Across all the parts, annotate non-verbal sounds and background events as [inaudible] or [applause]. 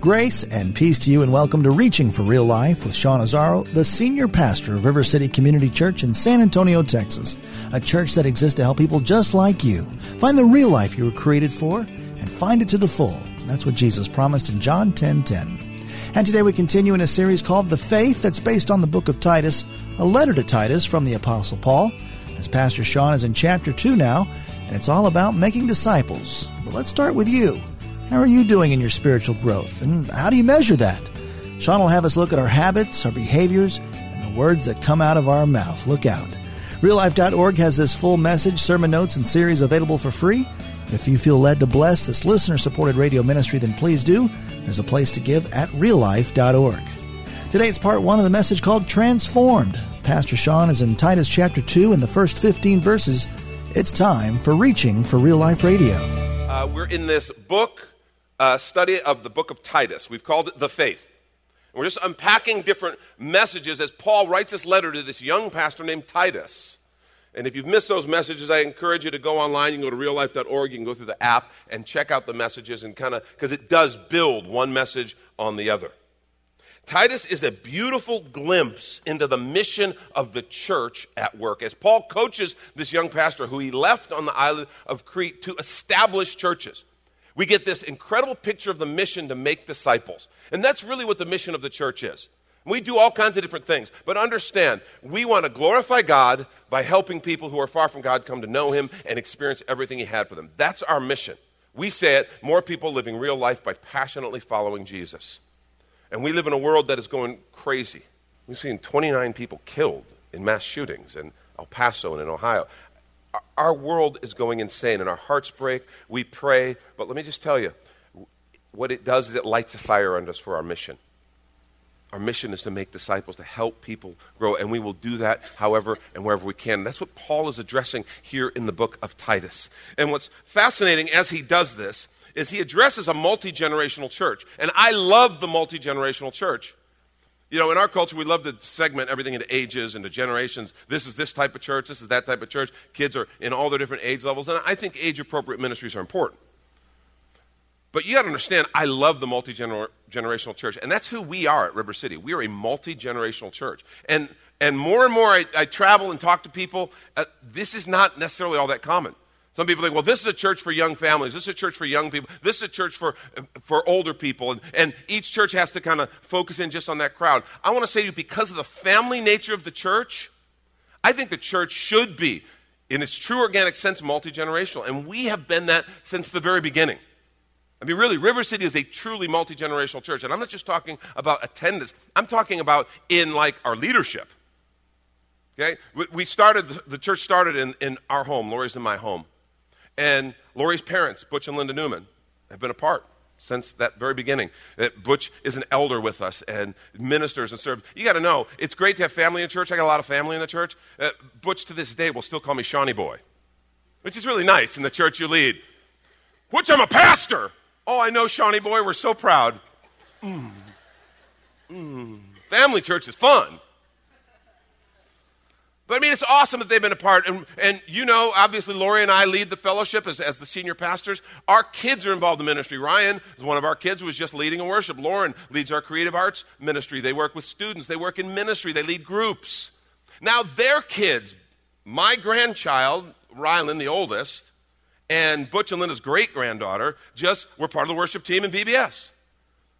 Grace and peace to you, and welcome to Reaching for Real Life with Sean Azzaro, the senior pastor of River City Community Church in San Antonio, Texas, a church that exists to help people just like you find the real life you were created for and find it to the full. That's what Jesus promised in John 10 10. And today we continue in a series called The Faith that's based on the book of Titus, a letter to Titus from the Apostle Paul. As Pastor Sean is in chapter 2 now, and it's all about making disciples. But let's start with you. How are you doing in your spiritual growth? And how do you measure that? Sean will have us look at our habits, our behaviors, and the words that come out of our mouth. Look out. RealLife.org has this full message, sermon notes, and series available for free. If you feel led to bless this listener supported radio ministry, then please do. There's a place to give at reallife.org. Today it's part one of the message called Transformed. Pastor Sean is in Titus chapter 2 in the first 15 verses. It's time for Reaching for Real Life Radio. Uh, we're in this book uh, study of the book of Titus. We've called it The Faith. And we're just unpacking different messages as Paul writes this letter to this young pastor named Titus. And if you've missed those messages, I encourage you to go online. You can go to reallife.org. You can go through the app and check out the messages and kind of, because it does build one message on the other. Titus is a beautiful glimpse into the mission of the church at work as Paul coaches this young pastor who he left on the island of Crete to establish churches we get this incredible picture of the mission to make disciples. And that's really what the mission of the church is. We do all kinds of different things, but understand, we want to glorify God by helping people who are far from God come to know Him and experience everything He had for them. That's our mission. We say it more people living real life by passionately following Jesus. And we live in a world that is going crazy. We've seen 29 people killed in mass shootings in El Paso and in Ohio our world is going insane and our hearts break. We pray. But let me just tell you what it does is it lights a fire under us for our mission. Our mission is to make disciples, to help people grow, and we will do that however and wherever we can. That's what Paul is addressing here in the book of Titus. And what's fascinating as he does this is he addresses a multi generational church. And I love the multi generational church. You know, in our culture, we love to segment everything into ages, into generations. This is this type of church, this is that type of church. Kids are in all their different age levels, and I think age appropriate ministries are important. But you got to understand, I love the multi generational church, and that's who we are at River City. We are a multi generational church. And, and more and more I, I, travel and talk to people, uh, this is not necessarily all that common. Some people think, well, this is a church for young families. This is a church for young people. This is a church for, for older people. And, and each church has to kind of focus in just on that crowd. I want to say to you, because of the family nature of the church, I think the church should be, in its true organic sense, multi generational. And we have been that since the very beginning. I mean, really, River City is a truly multi generational church. And I'm not just talking about attendance, I'm talking about in like our leadership. Okay? We started, the church started in, in our home, Lori's in my home. And Lori's parents, Butch and Linda Newman, have been apart since that very beginning. Uh, Butch is an elder with us and ministers and serves. You got to know, it's great to have family in church. I got a lot of family in the church. Uh, Butch to this day will still call me Shawnee Boy, which is really nice in the church you lead. Butch, I'm a pastor. Oh, I know, Shawnee Boy. We're so proud. Mm. Mm. Family church is fun. But I mean, it's awesome that they've been a part. And, and you know, obviously, Lori and I lead the fellowship as, as the senior pastors. Our kids are involved in ministry. Ryan is one of our kids who was just leading a worship. Lauren leads our creative arts ministry. They work with students, they work in ministry, they lead groups. Now, their kids, my grandchild, Rylan, the oldest, and Butch and Linda's great granddaughter, just were part of the worship team in VBS.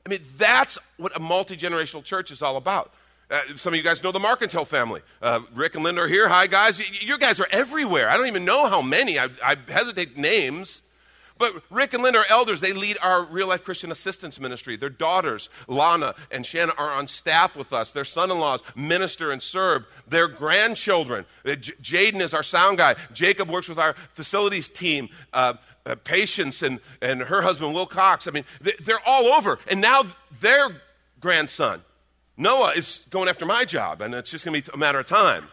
I mean, that's what a multi generational church is all about. Uh, some of you guys know the Marcantel family. Uh, Rick and Linda are here. Hi, guys. You guys are everywhere. I don't even know how many. I, I hesitate names. But Rick and Linda are elders. They lead our real life Christian assistance ministry. Their daughters, Lana and Shanna, are on staff with us. Their son in laws minister and serve. Their grandchildren, uh, J- Jaden is our sound guy. Jacob works with our facilities team. Uh, uh, Patience and, and her husband, Will Cox. I mean, they're all over. And now their grandson, Noah, is going after my job, and it's just going to be a matter of time.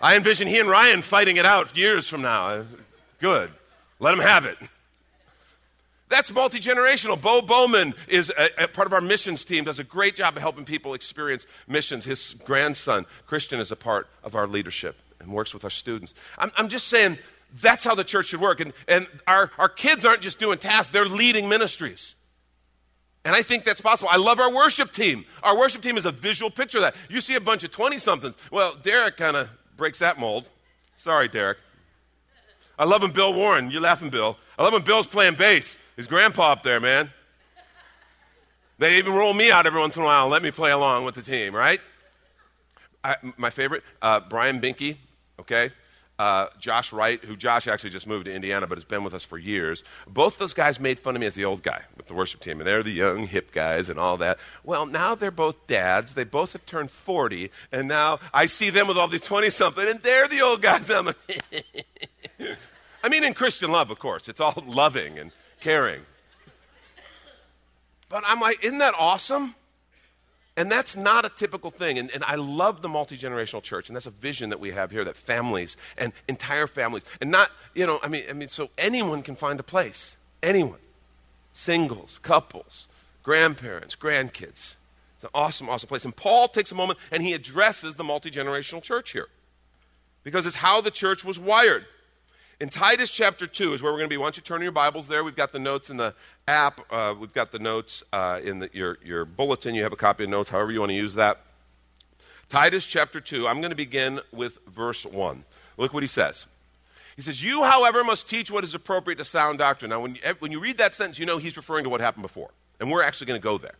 I envision he and Ryan fighting it out years from now. Uh, good. Let them have it. That's multi generational. Bo Bowman is a, a part of our missions team, does a great job of helping people experience missions. His grandson, Christian, is a part of our leadership and works with our students. I'm, I'm just saying that's how the church should work. And, and our, our kids aren't just doing tasks, they're leading ministries. And I think that's possible. I love our worship team. Our worship team is a visual picture of that. You see a bunch of 20 somethings. Well, Derek kind of breaks that mold. Sorry, Derek. I love him, Bill Warren. You're laughing, Bill. I love him, Bill's playing bass. His grandpa up there, man. They even roll me out every once in a while and let me play along with the team, right? I, my favorite, uh, Brian Binky, okay? Uh, Josh Wright, who Josh actually just moved to Indiana but has been with us for years. Both those guys made fun of me as the old guy with the worship team, and they're the young, hip guys and all that. Well, now they're both dads. They both have turned 40, and now I see them with all these 20 something, and they're the old guys. [laughs] I'm I mean, in Christian love, of course. It's all loving and caring. But I'm like, isn't that awesome? And that's not a typical thing. And, and I love the multi generational church, and that's a vision that we have here that families and entire families, and not, you know, I mean, I mean, so anyone can find a place. Anyone. Singles, couples, grandparents, grandkids. It's an awesome, awesome place. And Paul takes a moment and he addresses the multi generational church here because it's how the church was wired. In Titus chapter 2 is where we're going to be. Why don't you turn your Bibles there? We've got the notes in the app. Uh, we've got the notes uh, in the, your, your bulletin. You have a copy of notes, however you want to use that. Titus chapter 2. I'm going to begin with verse 1. Look what he says. He says, You, however, must teach what is appropriate to sound doctrine. Now, when you, when you read that sentence, you know he's referring to what happened before. And we're actually going to go there.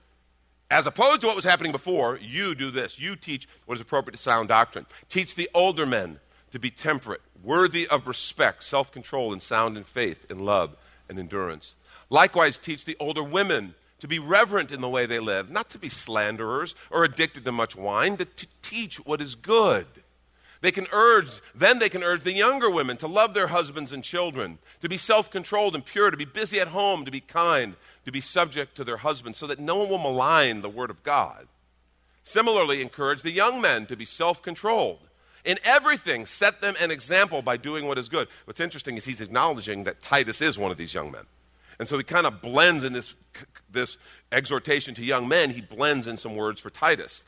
As opposed to what was happening before, you do this. You teach what is appropriate to sound doctrine. Teach the older men to be temperate, worthy of respect, self control, and sound in faith, in love, and endurance. Likewise, teach the older women to be reverent in the way they live, not to be slanderers or addicted to much wine, but to teach what is good. They can urge, then they can urge the younger women to love their husbands and children, to be self controlled and pure, to be busy at home, to be kind, to be subject to their husbands, so that no one will malign the word of God. Similarly, encourage the young men to be self controlled in everything, set them an example by doing what is good. What's interesting is he's acknowledging that Titus is one of these young men. And so he kind of blends in this, this exhortation to young men, he blends in some words for Titus.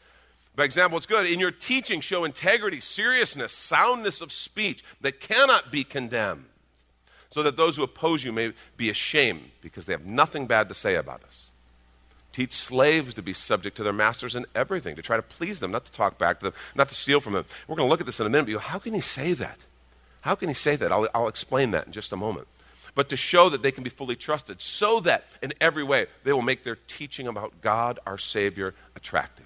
By example, it's good. In your teaching, show integrity, seriousness, soundness of speech that cannot be condemned, so that those who oppose you may be ashamed because they have nothing bad to say about us. Teach slaves to be subject to their masters in everything, to try to please them, not to talk back to them, not to steal from them. We're going to look at this in a minute, but how can he say that? How can he say that? I'll, I'll explain that in just a moment. But to show that they can be fully trusted, so that in every way they will make their teaching about God, our Savior, attractive.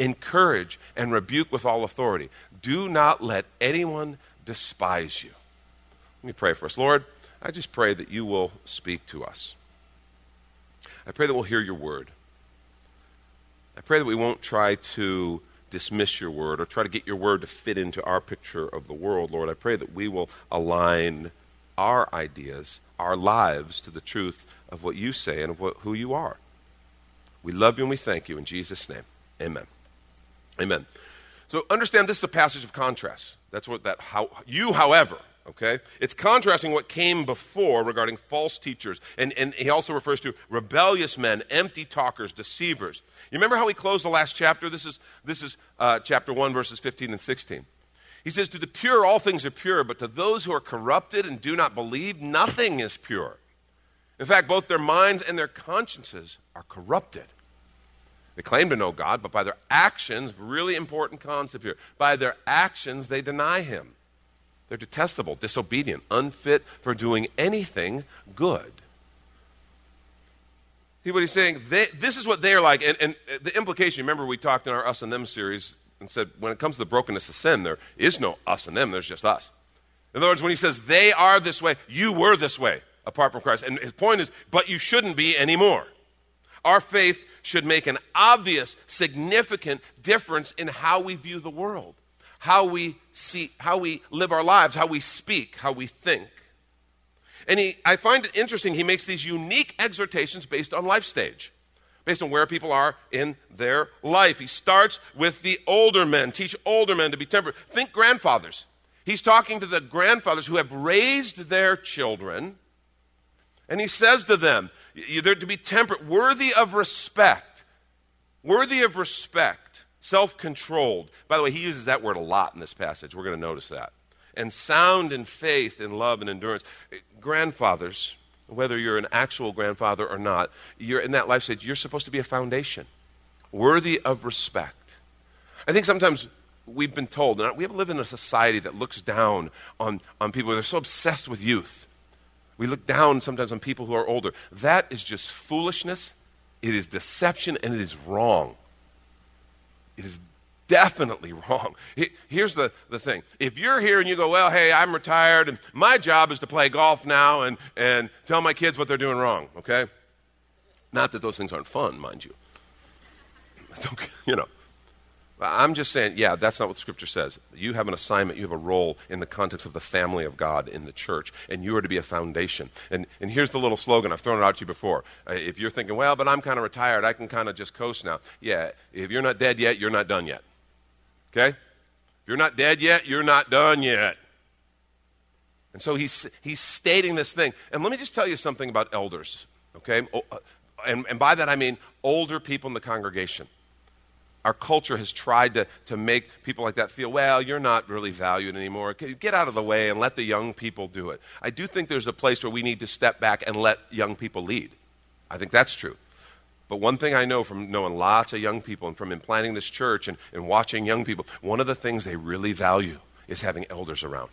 encourage, and rebuke with all authority. Do not let anyone despise you. Let me pray for us. Lord, I just pray that you will speak to us. I pray that we'll hear your word. I pray that we won't try to dismiss your word or try to get your word to fit into our picture of the world, Lord. I pray that we will align our ideas, our lives to the truth of what you say and of what, who you are. We love you and we thank you. In Jesus' name, amen. Amen. So understand this is a passage of contrast. That's what that how you, however, okay? It's contrasting what came before regarding false teachers. And, and he also refers to rebellious men, empty talkers, deceivers. You remember how he closed the last chapter? This is, this is uh, chapter 1, verses 15 and 16. He says, To the pure, all things are pure, but to those who are corrupted and do not believe, nothing is pure. In fact, both their minds and their consciences are corrupted. They claim to know God, but by their actions, really important concept here, by their actions, they deny Him. They're detestable, disobedient, unfit for doing anything good. See what he's saying? They, this is what they're like. And, and the implication, remember, we talked in our Us and Them series and said when it comes to the brokenness of sin, there is no us and them, there's just us. In other words, when he says they are this way, you were this way apart from Christ. And his point is, but you shouldn't be anymore. Our faith should make an obvious, significant difference in how we view the world, how we see, how we live our lives, how we speak, how we think. And he, I find it interesting, he makes these unique exhortations based on life stage, based on where people are in their life. He starts with the older men, teach older men to be temperate. Think grandfathers. He's talking to the grandfathers who have raised their children, and he says to them, They're to be temperate, worthy of respect, worthy of respect, self controlled. By the way, he uses that word a lot in this passage. We're going to notice that. And sound in faith, in love, and endurance eh, grandfathers, whether you're an actual grandfather or not, you're in that life stage, you're supposed to be a foundation worthy of respect. I think sometimes we've been told, and we live in a society that looks down on, on people. They're so obsessed with youth. We look down sometimes on people who are older. That is just foolishness. It is deception, and it is wrong. It is definitely wrong. Here's the, the thing. If you're here and you go, well, hey, I'm retired and my job is to play golf now and, and tell my kids what they're doing wrong, okay? Not that those things aren't fun, mind you. [laughs] you know. I'm just saying, yeah, that's not what scripture says. You have an assignment, you have a role in the context of the family of God in the church, and you are to be a foundation. And, and here's the little slogan I've thrown it out to you before. Uh, if you're thinking, well, but I'm kind of retired, I can kind of just coast now. Yeah, if you're not dead yet, you're not done yet. Okay? If you're not dead yet, you're not done yet. And so he's, he's stating this thing. And let me just tell you something about elders, okay? Uh, and, and by that I mean older people in the congregation. Our culture has tried to, to make people like that feel, well, you're not really valued anymore. Get out of the way and let the young people do it. I do think there's a place where we need to step back and let young people lead. I think that's true. But one thing I know from knowing lots of young people and from implanting this church and, and watching young people, one of the things they really value is having elders around.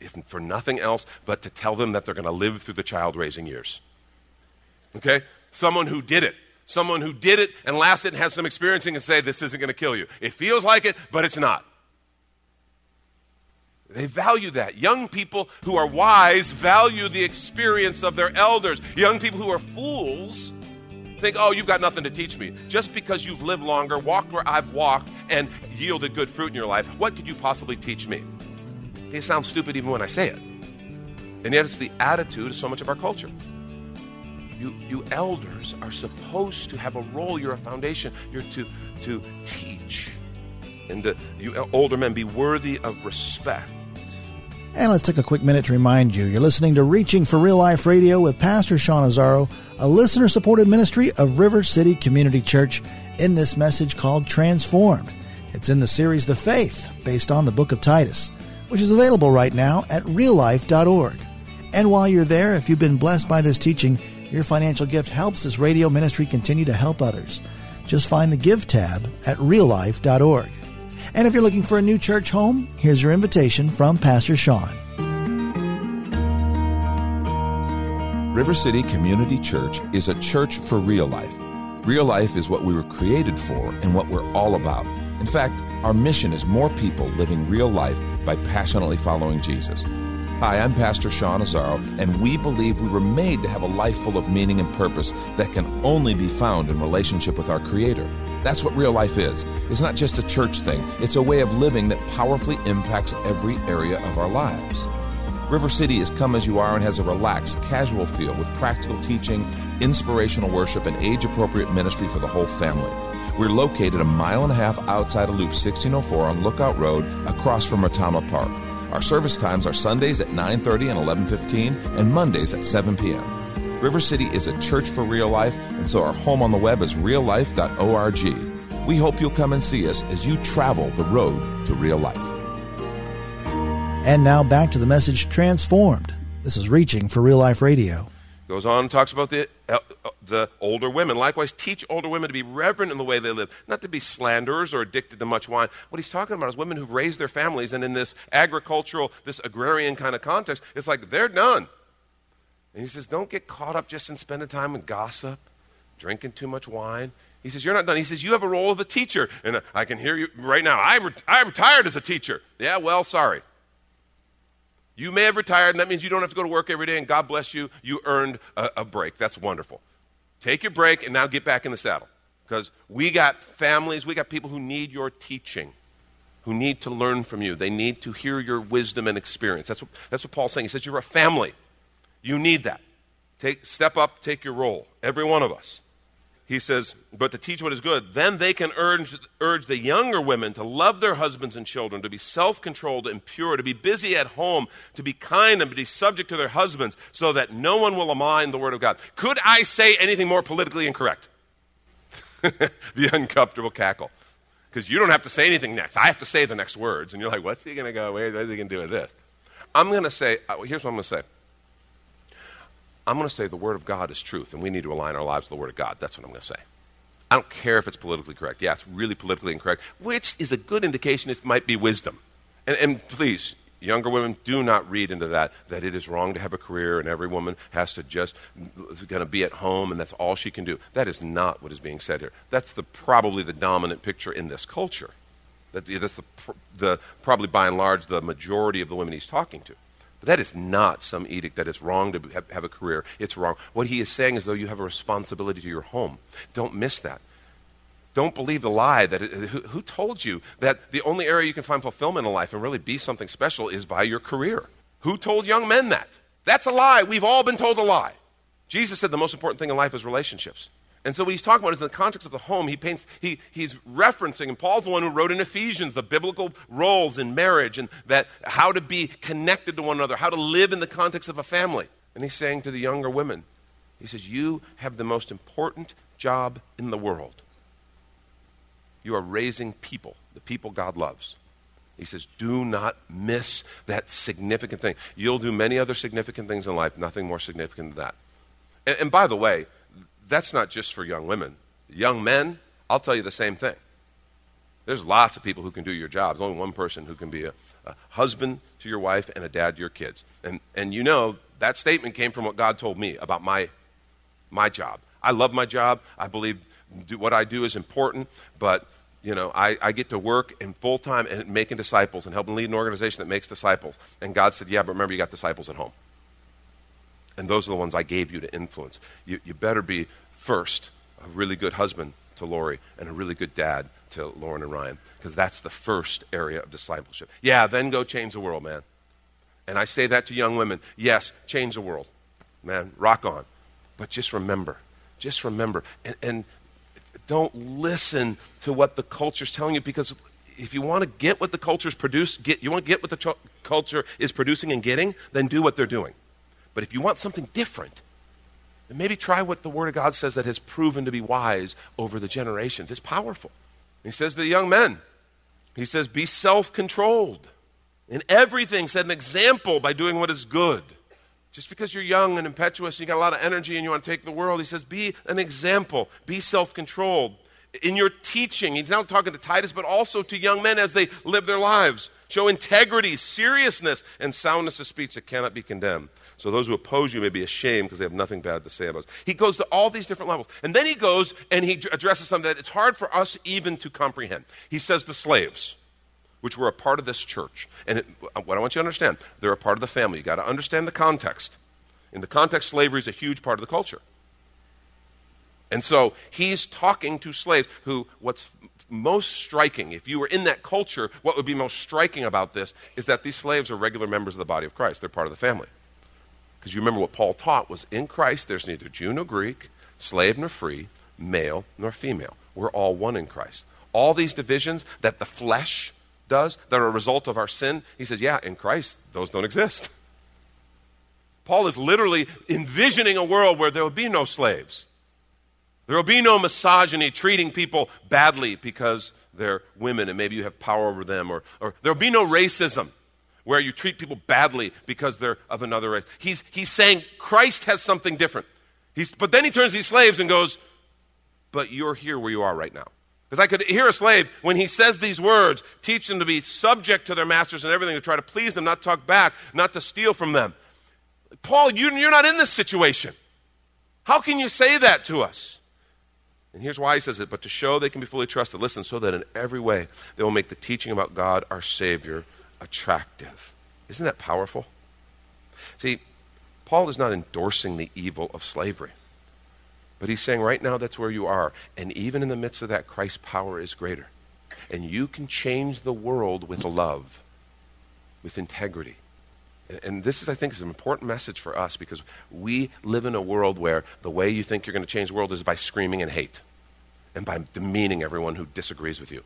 If for nothing else but to tell them that they're going to live through the child raising years. Okay? Someone who did it. Someone who did it and lasted and has some experiencing and say, this isn't going to kill you. It feels like it, but it's not. They value that. Young people who are wise value the experience of their elders. Young people who are fools think, oh, you've got nothing to teach me. Just because you've lived longer, walked where I've walked, and yielded good fruit in your life, what could you possibly teach me? It sounds stupid even when I say it. And yet it's the attitude of so much of our culture. You, you elders are supposed to have a role. You're a foundation. You're to, to teach. And to, you older men, be worthy of respect. And let's take a quick minute to remind you you're listening to Reaching for Real Life Radio with Pastor Sean Azzaro, a listener supported ministry of River City Community Church, in this message called Transformed. It's in the series The Faith, based on the book of Titus, which is available right now at reallife.org. And while you're there, if you've been blessed by this teaching, your financial gift helps this radio ministry continue to help others. Just find the Give tab at reallife.org. And if you're looking for a new church home, here's your invitation from Pastor Sean. River City Community Church is a church for real life. Real life is what we were created for and what we're all about. In fact, our mission is more people living real life by passionately following Jesus. Hi, I'm Pastor Sean Azzaro, and we believe we were made to have a life full of meaning and purpose that can only be found in relationship with our Creator. That's what real life is. It's not just a church thing, it's a way of living that powerfully impacts every area of our lives. River City is come as you are and has a relaxed, casual feel with practical teaching, inspirational worship, and age appropriate ministry for the whole family. We're located a mile and a half outside of Loop 1604 on Lookout Road across from Retama Park. Our service times are Sundays at 9:30 and 11:15 and Mondays at 7 p.m. River City is a church for real life, and so our home on the web is reallife.org. We hope you'll come and see us as you travel the road to real life. And now back to the message Transformed. This is Reaching for Real Life Radio. Goes on and talks about the, uh, the older women. Likewise, teach older women to be reverent in the way they live, not to be slanderers or addicted to much wine. What he's talking about is women who've raised their families, and in this agricultural, this agrarian kind of context, it's like they're done. And he says, don't get caught up just in spending time in gossip, drinking too much wine. He says, You're not done. He says, You have a role of a teacher. And I can hear you right now. I, re- I retired as a teacher. Yeah, well, sorry. You may have retired, and that means you don't have to go to work every day, and God bless you. You earned a, a break. That's wonderful. Take your break and now get back in the saddle. Because we got families, we got people who need your teaching, who need to learn from you. They need to hear your wisdom and experience. That's what, that's what Paul's saying. He says, You're a family. You need that. Take, step up, take your role. Every one of us he says, but to teach what is good, then they can urge, urge the younger women to love their husbands and children, to be self controlled and pure, to be busy at home, to be kind and to be subject to their husbands, so that no one will malign the word of God. Could I say anything more politically incorrect? [laughs] the uncomfortable cackle. Because you don't have to say anything next. I have to say the next words. And you're like, what's he going to go? Where's he going to do with this? I'm going to say, uh, here's what I'm going to say. I'm going to say the Word of God is truth, and we need to align our lives with the Word of God. That's what I'm going to say. I don't care if it's politically correct. Yeah, it's really politically incorrect, which is a good indication it might be wisdom. And, and please, younger women, do not read into that that it is wrong to have a career and every woman has to just going to be at home and that's all she can do. That is not what is being said here. That's the, probably the dominant picture in this culture. That, that's the, the, probably by and large the majority of the women he's talking to. But that is not some edict that it's wrong to have, have, a career. It's wrong. What he is saying is, though, you have a responsibility to your home. Don't miss that. Don't believe the lie that it, who, who told you that the only area you can find fulfillment in life and really be something special is by your career? Who told young men that? That's a lie. We've all been told a lie. Jesus said the most important thing in life is relationships. And so what he's talking about is in the context of the home, he paints, he, he's referencing, and Paul's the one who wrote in Ephesians the biblical roles in marriage and that how to be connected to one another, how to live in the context of a family. And he's saying to the younger women, he says, You have the most important job in the world. You are raising people, the people God loves. He says, Do not miss that significant thing. You'll do many other significant things in life, nothing more significant than that. And, and by the way, that's not just for young women. Young men, I'll tell you the same thing. There's lots of people who can do your job. There's only one person who can be a, a husband to your wife and a dad to your kids. And, and you know, that statement came from what God told me about my, my job. I love my job. I believe do, what I do is important, but you know, I, I get to work in full time and making disciples and helping lead an organization that makes disciples. And God said, Yeah, but remember, you got disciples at home. And those are the ones I gave you to influence. You, you better be, first, a really good husband to Lori and a really good dad to Lauren and Ryan, because that's the first area of discipleship. Yeah, then go change the world, man. And I say that to young women. Yes, change the world. Man, rock on. But just remember, just remember. And, and don't listen to what the culture's telling you because if you want to get what the culture's produce, get, you want to get what the culture is producing and getting, then do what they're doing. But if you want something different, then maybe try what the Word of God says that has proven to be wise over the generations. It's powerful. He says to the young men, He says, be self controlled. In everything, set an example by doing what is good. Just because you're young and impetuous and you got a lot of energy and you want to take the world, he says, be an example, be self controlled. In your teaching, he's now talking to Titus, but also to young men as they live their lives. Show integrity, seriousness, and soundness of speech that cannot be condemned. So those who oppose you may be ashamed because they have nothing bad to say about us. He goes to all these different levels. And then he goes and he addresses something that it's hard for us even to comprehend. He says to slaves, which were a part of this church. And it, uh, what I want you to understand, they're a part of the family. You've got to understand the context. In the context, slavery is a huge part of the culture. And so he's talking to slaves who, what's most striking, if you were in that culture, what would be most striking about this is that these slaves are regular members of the body of Christ. They're part of the family. Because you remember what Paul taught was in Christ there's neither Jew nor Greek, slave nor free, male nor female. We're all one in Christ. All these divisions that the flesh does, that are a result of our sin, he says, yeah, in Christ, those don't exist. Paul is literally envisioning a world where there will be no slaves. There will be no misogyny, treating people badly because they're women and maybe you have power over them, or, or there will be no racism where you treat people badly because they're of another race. He's, he's saying Christ has something different. He's, but then he turns to these slaves and goes, But you're here where you are right now. Because I could hear a slave, when he says these words, teach them to be subject to their masters and everything, to try to please them, not talk back, not to steal from them. Paul, you, you're not in this situation. How can you say that to us? And here's why he says it, but to show they can be fully trusted. Listen, so that in every way they will make the teaching about God, our Savior, attractive. Isn't that powerful? See, Paul is not endorsing the evil of slavery. But he's saying right now that's where you are. And even in the midst of that, Christ's power is greater. And you can change the world with love, with integrity. And, this is, I think, is an important message for us because we live in a world where the way you think you're going to change the world is by screaming and hate and by demeaning everyone who disagrees with you.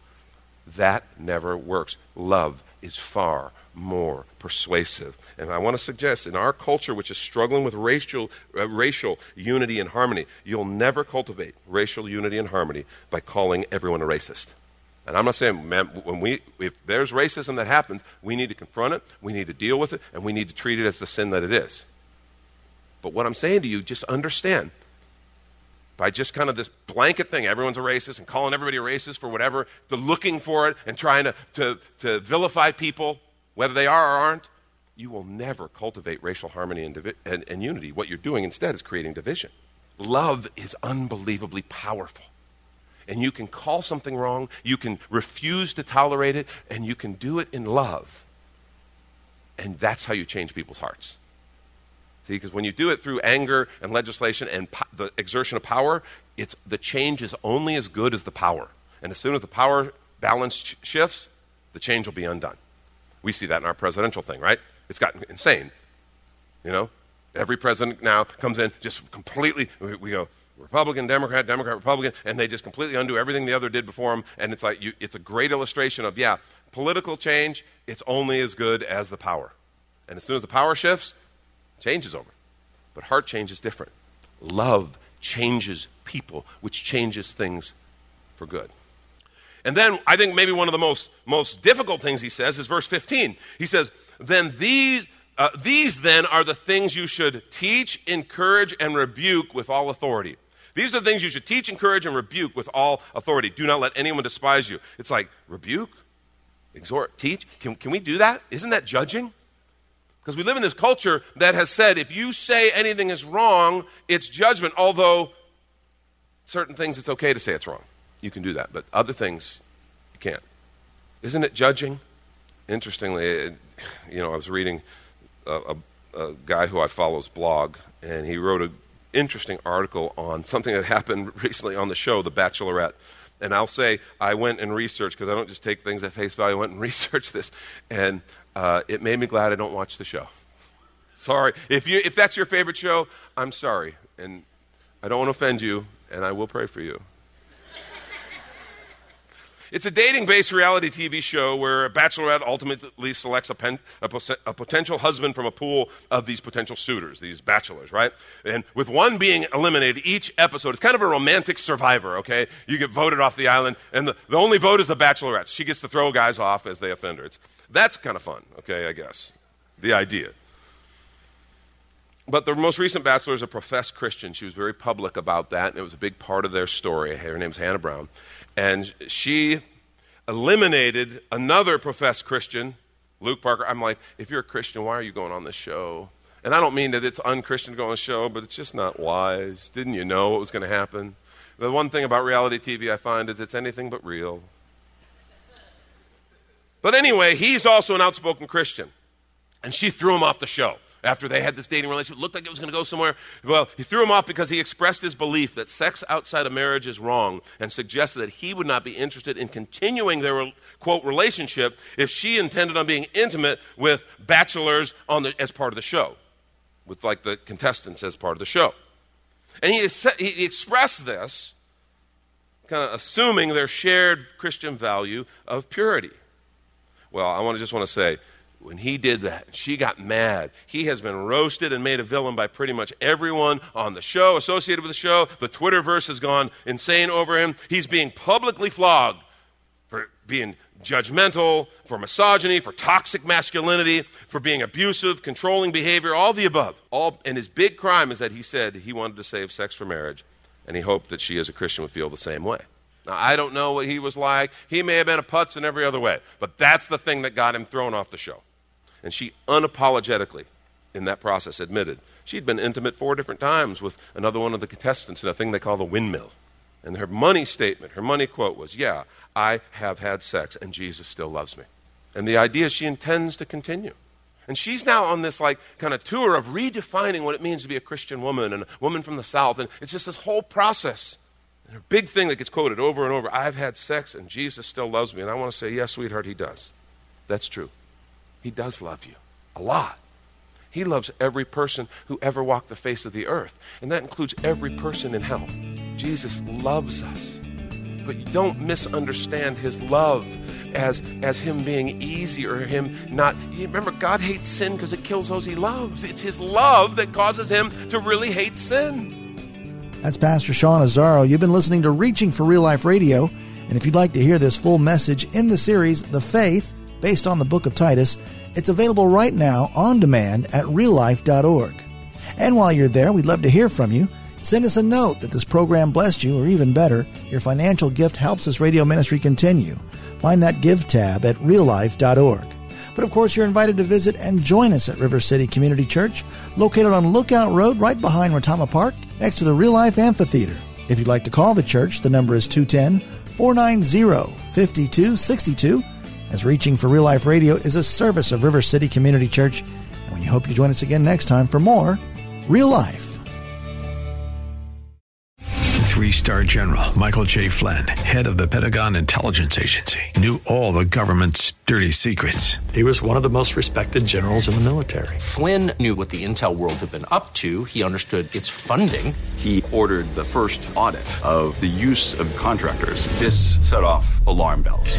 That never works. Love is far more persuasive. And I want to suggest in our culture, which is struggling with racial, uh, racial unity and harmony, you'll never cultivate racial unity and harmony by calling everyone a racist. And I'm not saying, man, when we, if there's racism that happens, we need to confront it, we need to deal with it, and we need to treat it as the sin that it is. But what I'm saying to you, just understand by just kind of this blanket thing everyone's a racist and calling everybody a racist for whatever, to looking for it and trying to, to, to vilify people whether they are or aren't, you will never cultivate racial harmony and, divi- and, and unity. What you're doing instead is creating division. Love is unbelievably powerful. And you can call something wrong, you can refuse to tolerate it, and you can do it in love. And that's how you change people's hearts. See, because when you do it through anger and legislation and po- the exertion of power, it's, the change is only as good as the power. And as soon as the power balance sh- shifts, the change will be undone. We see that in our presidential thing, right? It's gotten insane. You know, every president now comes in just completely. We, we go Republican, Democrat, Democrat, Republican, and they just completely undo everything the other did before them. And it's like you, it's a great illustration of yeah, political change. It's only as good as the power. And as soon as the power shifts, change is over. But heart change is different. Love changes people, which changes things for good. And then I think maybe one of the most, most difficult things he says is verse 15. He says, Then these, uh, these then are the things you should teach, encourage, and rebuke with all authority. These are the things you should teach, encourage, and rebuke with all authority. Do not let anyone despise you. It's like, rebuke, exhort, teach. Can, can we do that? Isn't that judging? Because we live in this culture that has said if you say anything is wrong, it's judgment, although certain things it's okay to say it's wrong you can do that. But other things, you can't. Isn't it judging? Interestingly, it, you know, I was reading a, a, a guy who I follow's blog, and he wrote an interesting article on something that happened [laughs] recently on the show, The Bachelorette. And I'll say I went and researched because I don't just take things at face value. I went and [laughs] researched this, and uh, it made me glad I don't watch the show. Sorry if you if that's your favorite show. I'm sorry, and I don't want to offend you, and I will pray for you. It's a dating based reality TV show where a bachelorette ultimately selects a, pen, a, a, potential husband from a pool of these potential suitors, these bachelors, right? And with one being eliminated each episode, it's kind of a romantic survivor, okay? You get voted off the island, and the, the only vote is the bachelorette. She gets to throw guys off as they offend her. It's, that's kind of fun, okay, I guess. The idea. But the most recent bachelor is a professed Christian. She was very public about that, and it was a big part of their story. Her name's Hannah Brown. And she eliminated another professed Christian, Luke Parker. I'm like, if you're a Christian, why are you going on this show? And I don't mean that it's unchristian to go on the show, but it's just not wise. Didn't you know what was going to happen? The one thing about reality TV I find is it's anything but real. But anyway, he's also an outspoken Christian. And she threw him off the show after they had this dating relationship. It looked like it was going to go somewhere. Well, he threw him off because he expressed his belief that sex outside of marriage is wrong and suggested that he would not be interested in continuing their, quote, relationship if she intended on being intimate with bachelors on the, as part of the show, with like the contestants as part of the show. And he, he expressed this kind of assuming their shared Christian value of purity. Well, I want to just want to say, when he did that, she got mad. He has been roasted and made a villain by pretty much everyone on the show, associated with the show. The Twitterverse has gone insane over him. He's being publicly flogged for being judgmental, for misogyny, for toxic masculinity, for being abusive, controlling behavior, all the above. All, and his big crime is that he said he wanted to save sex for marriage, and he hoped that she, as a Christian, would feel the same way. Now, I don't know what he was like. He may have been a putz in every other way, but that's the thing that got him thrown off the show. And she unapologetically in that process, admitted she'd been intimate four different times with another one of the contestants in a thing they call the windmill. And her money statement, her money quote was, Yeah, I have had sex, and Jesus still loves me. And the idea she intends to continue. And she's now on this like kind of tour of redefining what it means to be a Christian woman and a woman from the South. And it's just this whole process. And her big thing that gets quoted over and over I've had sex and Jesus still loves me. And I want to say, yes, sweetheart, he does. That's true. He does love you a lot. He loves every person who ever walked the face of the earth, and that includes every person in hell. Jesus loves us. But you don't misunderstand his love as, as him being easy or him not. Remember, God hates sin because it kills those he loves. It's his love that causes him to really hate sin. That's Pastor Sean Azzaro. You've been listening to Reaching for Real Life Radio. And if you'd like to hear this full message in the series, The Faith, based on the book of Titus, it's available right now on demand at reallife.org. And while you're there, we'd love to hear from you. Send us a note that this program blessed you, or even better, your financial gift helps this radio ministry continue. Find that Give tab at reallife.org. But of course, you're invited to visit and join us at River City Community Church, located on Lookout Road right behind Retama Park, next to the Real Life Amphitheater. If you'd like to call the church, the number is 210 490 5262 as Reaching for Real Life Radio is a service of River City Community Church, and we hope you join us again next time for more Real Life. Three star general Michael J. Flynn, head of the Pentagon Intelligence Agency, knew all the government's dirty secrets. He was one of the most respected generals in the military. Flynn knew what the intel world had been up to, he understood its funding. He ordered the first audit of the use of contractors. This set off alarm bells.